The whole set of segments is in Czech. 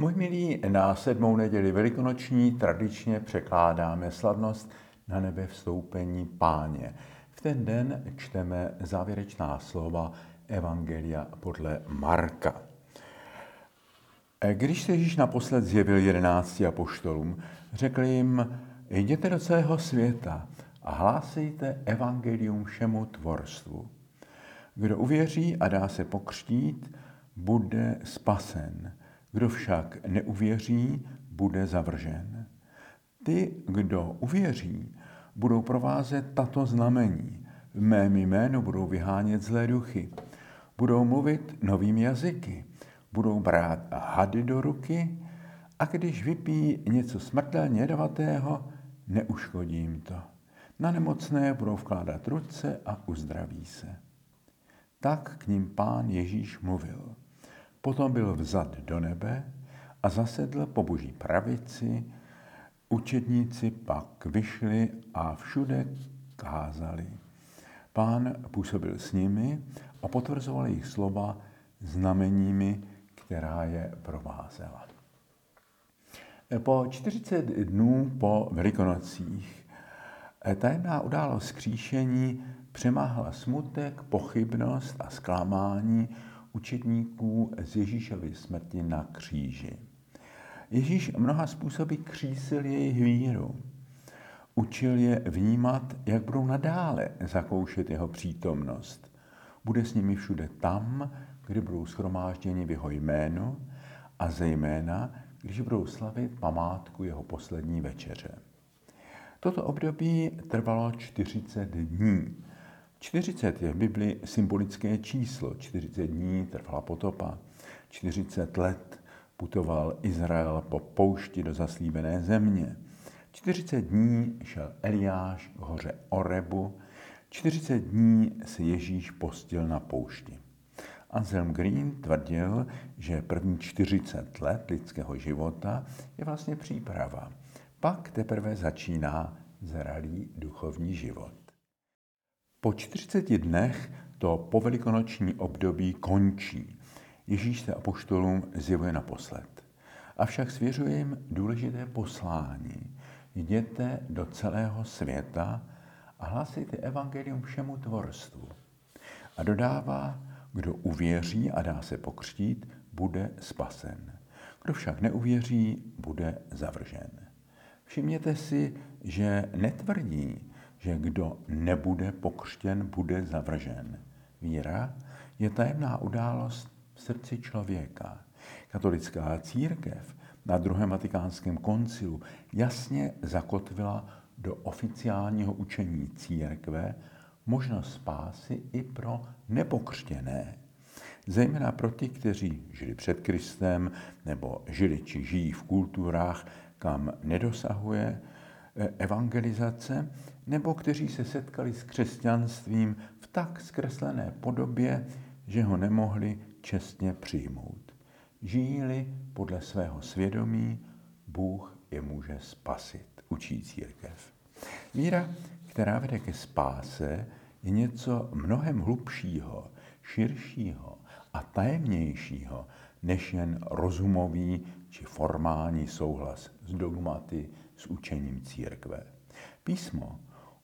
Můj milí, na sedmou neděli velikonoční tradičně překládáme slavnost na nebe vstoupení páně. V ten den čteme závěrečná slova Evangelia podle Marka. Když se Ježíš naposled zjevil jedenácti apoštolům, řekl jim, jděte do celého světa a hlásejte evangelium všemu tvorstvu. Kdo uvěří a dá se pokřtít, bude spasen. Kdo však neuvěří, bude zavržen. Ty, kdo uvěří, budou provázet tato znamení. V mém jménu budou vyhánět zlé duchy. Budou mluvit novými jazyky. Budou brát hady do ruky a když vypí něco smrtelně jedovatého, neuškodí jim to. Na nemocné budou vkládat ruce a uzdraví se. Tak k ním pán Ježíš mluvil. Potom byl vzad do nebe a zasedl po boží pravici. Učedníci pak vyšli a všude kázali. Pán působil s nimi a potvrzoval jejich slova znameními, která je provázela. Po 40 dnů po Velikonocích tajemná událost kříšení přemáhla smutek, pochybnost a zklamání učedníků z Ježíšovy smrti na kříži. Ježíš mnoha způsoby křísil jejich víru. Učil je vnímat, jak budou nadále zakoušet jeho přítomnost. Bude s nimi všude tam, kde budou schromážděni v jeho jménu a zejména, když budou slavit památku jeho poslední večeře. Toto období trvalo 40 dní 40 je v Bibli symbolické číslo. 40 dní trvala potopa. 40 let putoval Izrael po poušti do zaslíbené země. 40 dní šel Eliáš k hoře Orebu. 40 dní se Ježíš postil na poušti. Anselm Green tvrdil, že první 40 let lidského života je vlastně příprava. Pak teprve začíná zralý duchovní život. Po 40 dnech to povelikonoční období končí. Ježíš se apoštolům zjevuje naposled. Avšak svěřuje jim důležité poslání. Jděte do celého světa a hlásejte evangelium všemu tvorstvu. A dodává, kdo uvěří a dá se pokřtít, bude spasen. Kdo však neuvěří, bude zavržen. Všimněte si, že netvrdí, že kdo nebude pokřtěn, bude zavržen. Víra je tajemná událost v srdci člověka. Katolická církev na druhém vatikánském koncilu jasně zakotvila do oficiálního učení církve možnost spásy i pro nepokřtěné. Zejména pro ty, kteří žili před Kristem nebo žili či žijí v kulturách, kam nedosahuje E, evangelizace, nebo kteří se setkali s křesťanstvím v tak zkreslené podobě, že ho nemohli čestně přijmout. Žijí-li podle svého svědomí, Bůh je může spasit, učí církev. Víra, která vede ke spáse, je něco mnohem hlubšího, širšího a tajemnějšího, než jen rozumový či formální souhlas s dogmaty, s učením církve. Písmo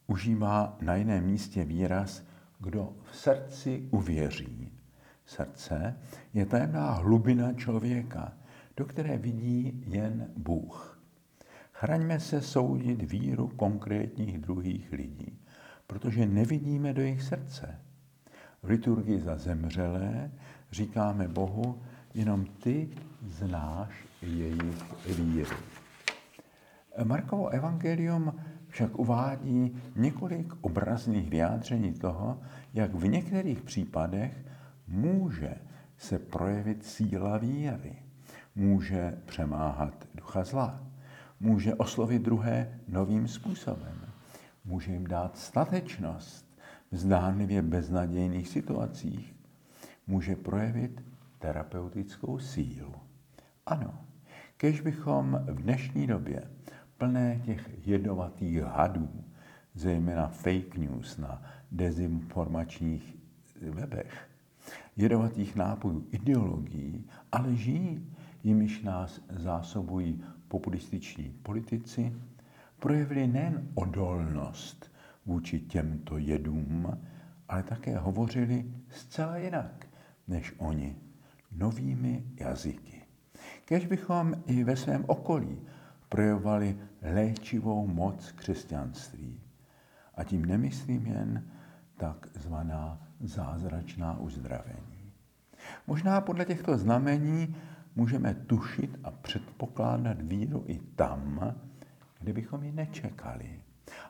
užívá na jiném místě výraz, kdo v srdci uvěří. Srdce je tajemná hlubina člověka, do které vidí jen Bůh. Chraňme se soudit víru konkrétních druhých lidí, protože nevidíme do jejich srdce. V liturgii za zemřelé říkáme Bohu, jenom ty znáš jejich víru. Markovo evangelium však uvádí několik obrazných vyjádření toho, jak v některých případech může se projevit síla víry, může přemáhat ducha zla, může oslovit druhé novým způsobem, může jim dát statečnost v zdánlivě beznadějných situacích, může projevit terapeutickou sílu. Ano, kež bychom v dnešní době plné těch jedovatých hadů, zejména fake news na dezinformačních webech, jedovatých nápojů, ideologií a lží, jimiž nás zásobují populističní politici, projevili nejen odolnost vůči těmto jedům, ale také hovořili zcela jinak než oni, novými jazyky. Kež bychom i ve svém okolí projevovali léčivou moc křesťanství. A tím nemyslím jen takzvaná zázračná uzdravení. Možná podle těchto znamení můžeme tušit a předpokládat víru i tam, kde bychom ji nečekali.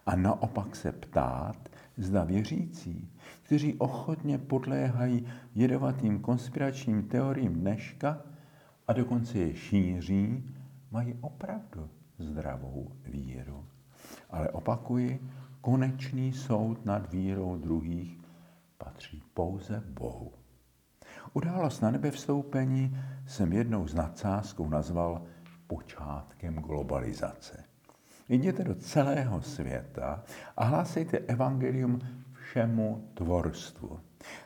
A naopak se ptát, zda věřící, kteří ochotně podléhají jedovatým konspiračním teoriím dneška a dokonce je šíří, mají opravdu zdravou víru. Ale opakuji, konečný soud nad vírou druhých patří pouze Bohu. Událost na nebe vstoupení jsem jednou s nadsázkou nazval počátkem globalizace. Jděte do celého světa a hlásejte evangelium všemu tvorstvu.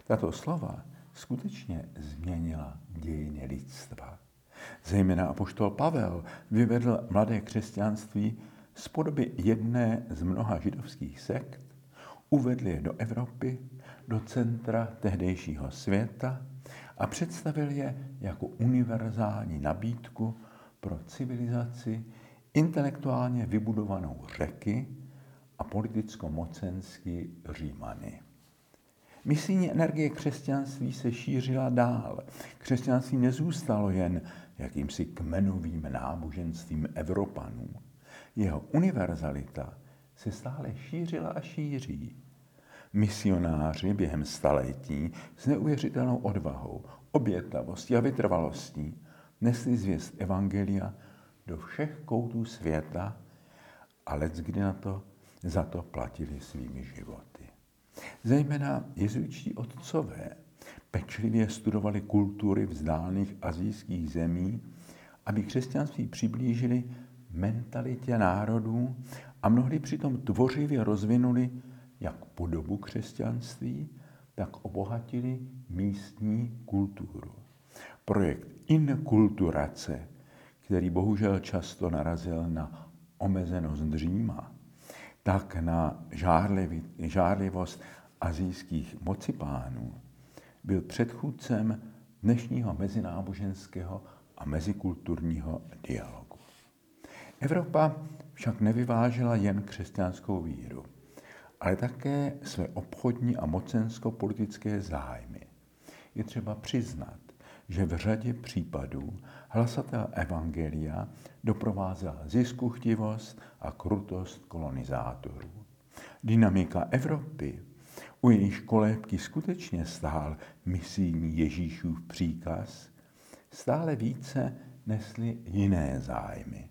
Tato slova skutečně změnila dějiny lidstva. Zejména apoštol Pavel vyvedl mladé křesťanství z podoby jedné z mnoha židovských sekt, uvedl je do Evropy, do centra tehdejšího světa a představil je jako univerzální nabídku pro civilizaci intelektuálně vybudovanou řeky a politicko-mocensky Římany. Misijní energie křesťanství se šířila dál. Křesťanství nezůstalo jen jakýmsi kmenovým náboženstvím Evropanů. Jeho univerzalita se stále šířila a šíří. Misionáři během staletí s neuvěřitelnou odvahou, obětavostí a vytrvalostí nesli zvěst Evangelia do všech koutů světa a kdy na to, za to platili svými životy. Zejména jezuitští otcové pečlivě studovali kultury vzdálených azijských zemí, aby křesťanství přiblížili mentalitě národů a mnohdy přitom tvořivě rozvinuli jak podobu křesťanství, tak obohatili místní kulturu. Projekt inkulturace, který bohužel často narazil na omezenost Říma, tak na žárlivost azijských mocipánů, byl předchůdcem dnešního mezináboženského a mezikulturního dialogu. Evropa však nevyvážela jen křesťanskou víru, ale také své obchodní a mocensko-politické zájmy. Je třeba přiznat, že v řadě případů hlasatel Evangelia doprovázela ziskuchtivost a krutost kolonizátorů. Dynamika Evropy, u jejíž kolébky skutečně stál misijní Ježíšův příkaz, stále více nesly jiné zájmy,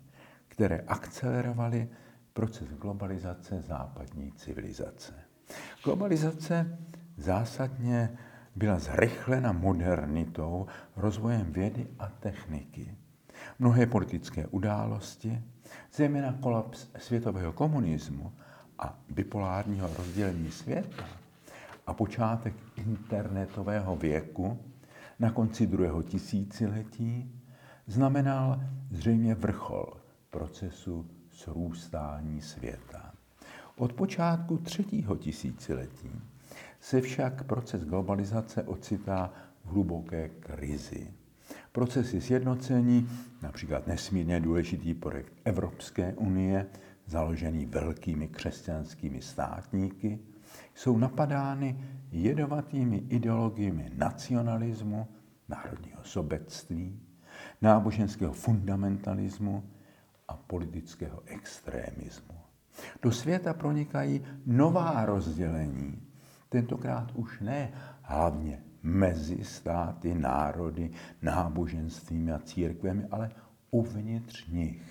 které akcelerovaly proces globalizace západní civilizace. Globalizace zásadně byla zrychlena modernitou, rozvojem vědy a techniky. Mnohé politické události, zejména kolaps světového komunismu a bipolárního rozdělení světa a počátek internetového věku na konci druhého tisíciletí znamenal zřejmě vrchol procesu srůstání světa. Od počátku třetího tisíciletí se však proces globalizace ocitá v hluboké krizi. Procesy sjednocení, například nesmírně důležitý projekt Evropské unie, založený velkými křesťanskými státníky, jsou napadány jedovatými ideologiemi nacionalismu, národního sobectví, náboženského fundamentalismu a politického extrémismu. Do světa pronikají nová rozdělení, tentokrát už ne hlavně mezi státy, národy, náboženstvími a církvemi, ale uvnitř nich.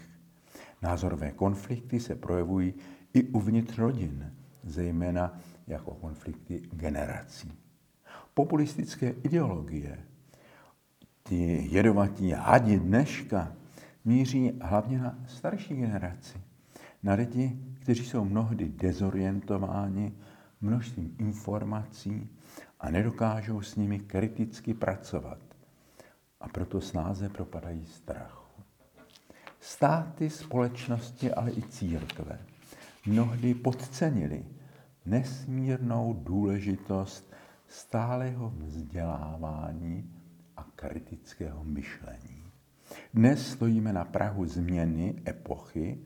Názorové konflikty se projevují i uvnitř rodin, zejména jako konflikty generací. Populistické ideologie, ty jedovatí hadi dneška, míří hlavně na starší generaci, na lidi, kteří jsou mnohdy dezorientováni množstvím informací a nedokážou s nimi kriticky pracovat. a proto snáze propadají strachu. Státy, společnosti, ale i církve mnohdy podcenili nesmírnou důležitost stálého vzdělávání a kritického myšlení. Dnes stojíme na Prahu změny epochy,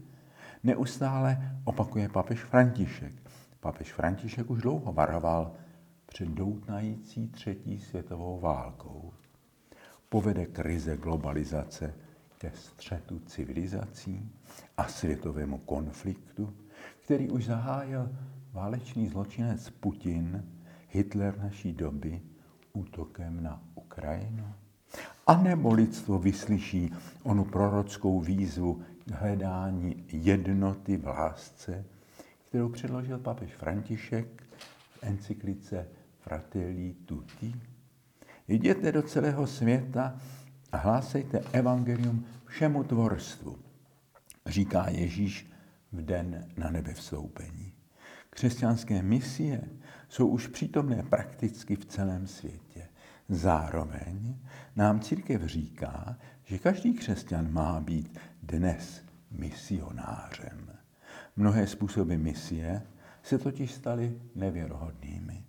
neustále opakuje papež František. Papež František už dlouho varoval před doutnající třetí světovou válkou. Povede krize globalizace ke střetu civilizací a světovému konfliktu, který už zahájil válečný zločinec Putin, Hitler naší doby, útokem na Ukrajinu? A nebo lidstvo vyslyší onu prorockou výzvu k hledání jednoty v lásce, kterou předložil papež František v encyklice Fratelli Tutti? Jděte do celého světa a hlásejte evangelium všemu tvorstvu, říká Ježíš v den na nebe vstoupení. Křesťanské misie jsou už přítomné prakticky v celém světě. Zároveň nám církev říká, že každý křesťan má být dnes misionářem. Mnohé způsoby misie se totiž staly nevěrohodnými,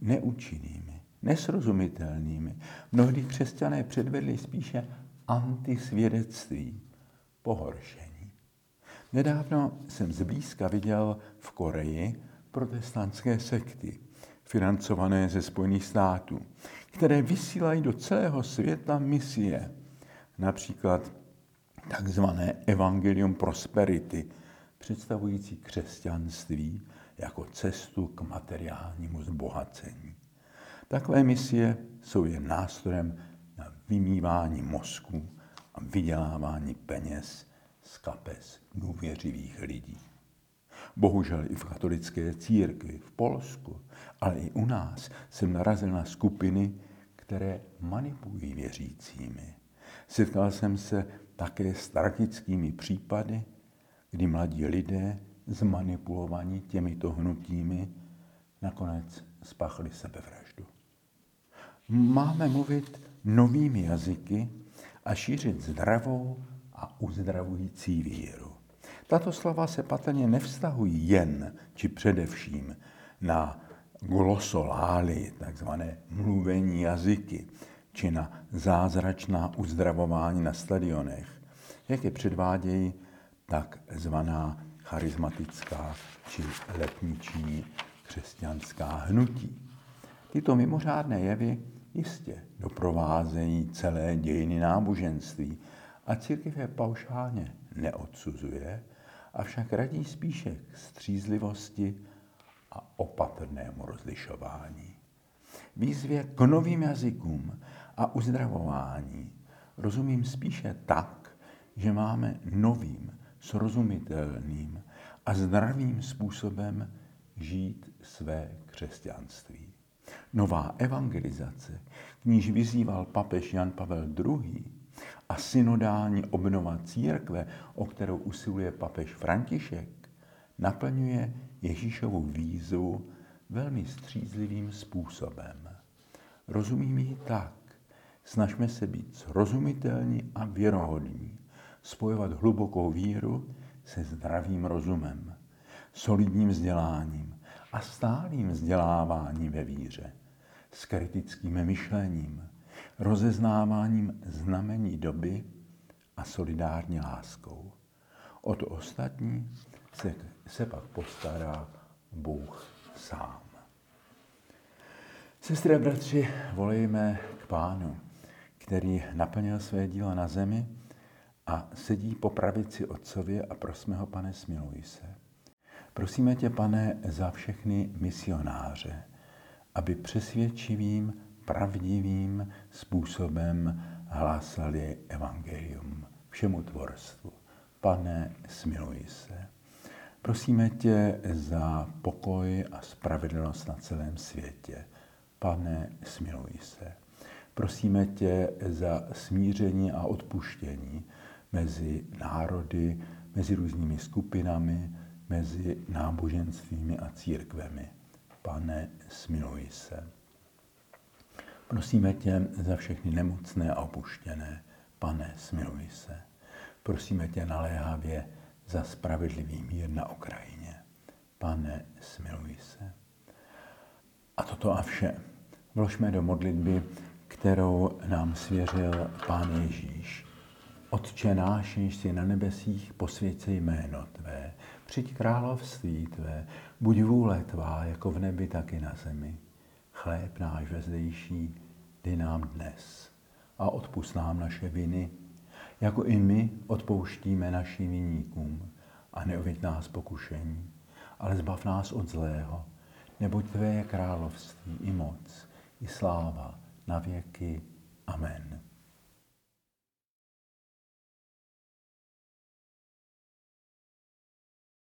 neúčinnými, nesrozumitelnými. Mnohdy křesťané předvedli spíše antisvědectví, pohoršení. Nedávno jsem zblízka viděl v Koreji protestantské sekty, financované ze Spojených států, které vysílají do celého světa misie, například takzvané Evangelium Prosperity, představující křesťanství jako cestu k materiálnímu zbohacení. Takové misie jsou jen nástrojem na vymývání mozku a vydělávání peněz z kapes důvěřivých lidí. Bohužel i v katolické církvi, v Polsku, ale i u nás jsem narazil na skupiny, které manipulují věřícími. Setkal jsem se také s tragickými případy, kdy mladí lidé zmanipulovaní těmito hnutími nakonec spáchali sebevraždu. Máme mluvit novými jazyky a šířit zdravou a uzdravující víru. Tato slova se patrně nevztahují jen či především na glosolály, takzvané mluvení jazyky, či na zázračná uzdravování na stadionech, jak je předvádějí takzvaná charismatická či letniční křesťanská hnutí. Tyto mimořádné jevy jistě doprovázejí celé dějiny náboženství a církev je paušálně neodsuzuje, avšak radí spíše k střízlivosti a opatrnému rozlišování. Výzvě k novým jazykům a uzdravování rozumím spíše tak, že máme novým, srozumitelným a zdravým způsobem žít své křesťanství. Nová evangelizace, k níž vyzýval papež Jan Pavel II., a synodální obnova církve, o kterou usiluje papež František, naplňuje Ježíšovu výzvu velmi střízlivým způsobem. Rozumím ji tak. Snažme se být srozumitelní a věrohodní, spojovat hlubokou víru se zdravým rozumem, solidním vzděláním a stálým vzděláváním ve víře, s kritickým myšlením, rozeznáváním znamení doby a solidární láskou. O to ostatní se, se pak postará Bůh sám. Sestry a bratři, volejme k Pánu, který naplnil své dílo na zemi a sedí po pravici Otcově a prosme ho, pane, smiluj se. Prosíme tě, pane, za všechny misionáře, aby přesvědčivým pravdivým způsobem hlásali evangelium všemu tvorstvu. Pane, smiluj se. Prosíme tě za pokoj a spravedlnost na celém světě. Pane, smiluj se. Prosíme tě za smíření a odpuštění mezi národy, mezi různými skupinami, mezi náboženstvími a církvemi. Pane, smiluj se. Prosíme tě za všechny nemocné a opuštěné. Pane, smiluj se. Prosíme tě naléhavě za spravedlivý mír na Ukrajině. Pane, smiluj se. A toto a vše vložme do modlitby, kterou nám svěřil Pán Ježíš. Otče náš, jsi na nebesích, posvěď jméno Tvé, přijď království Tvé, buď vůle Tvá, jako v nebi, tak i na zemi. Chléb náš vezdejší, dej nám dnes a odpust nám naše viny, jako i my odpouštíme našim viníkům a neuvěď nás pokušení, ale zbav nás od zlého, neboť Tvé je království i moc, i sláva na věky. Amen.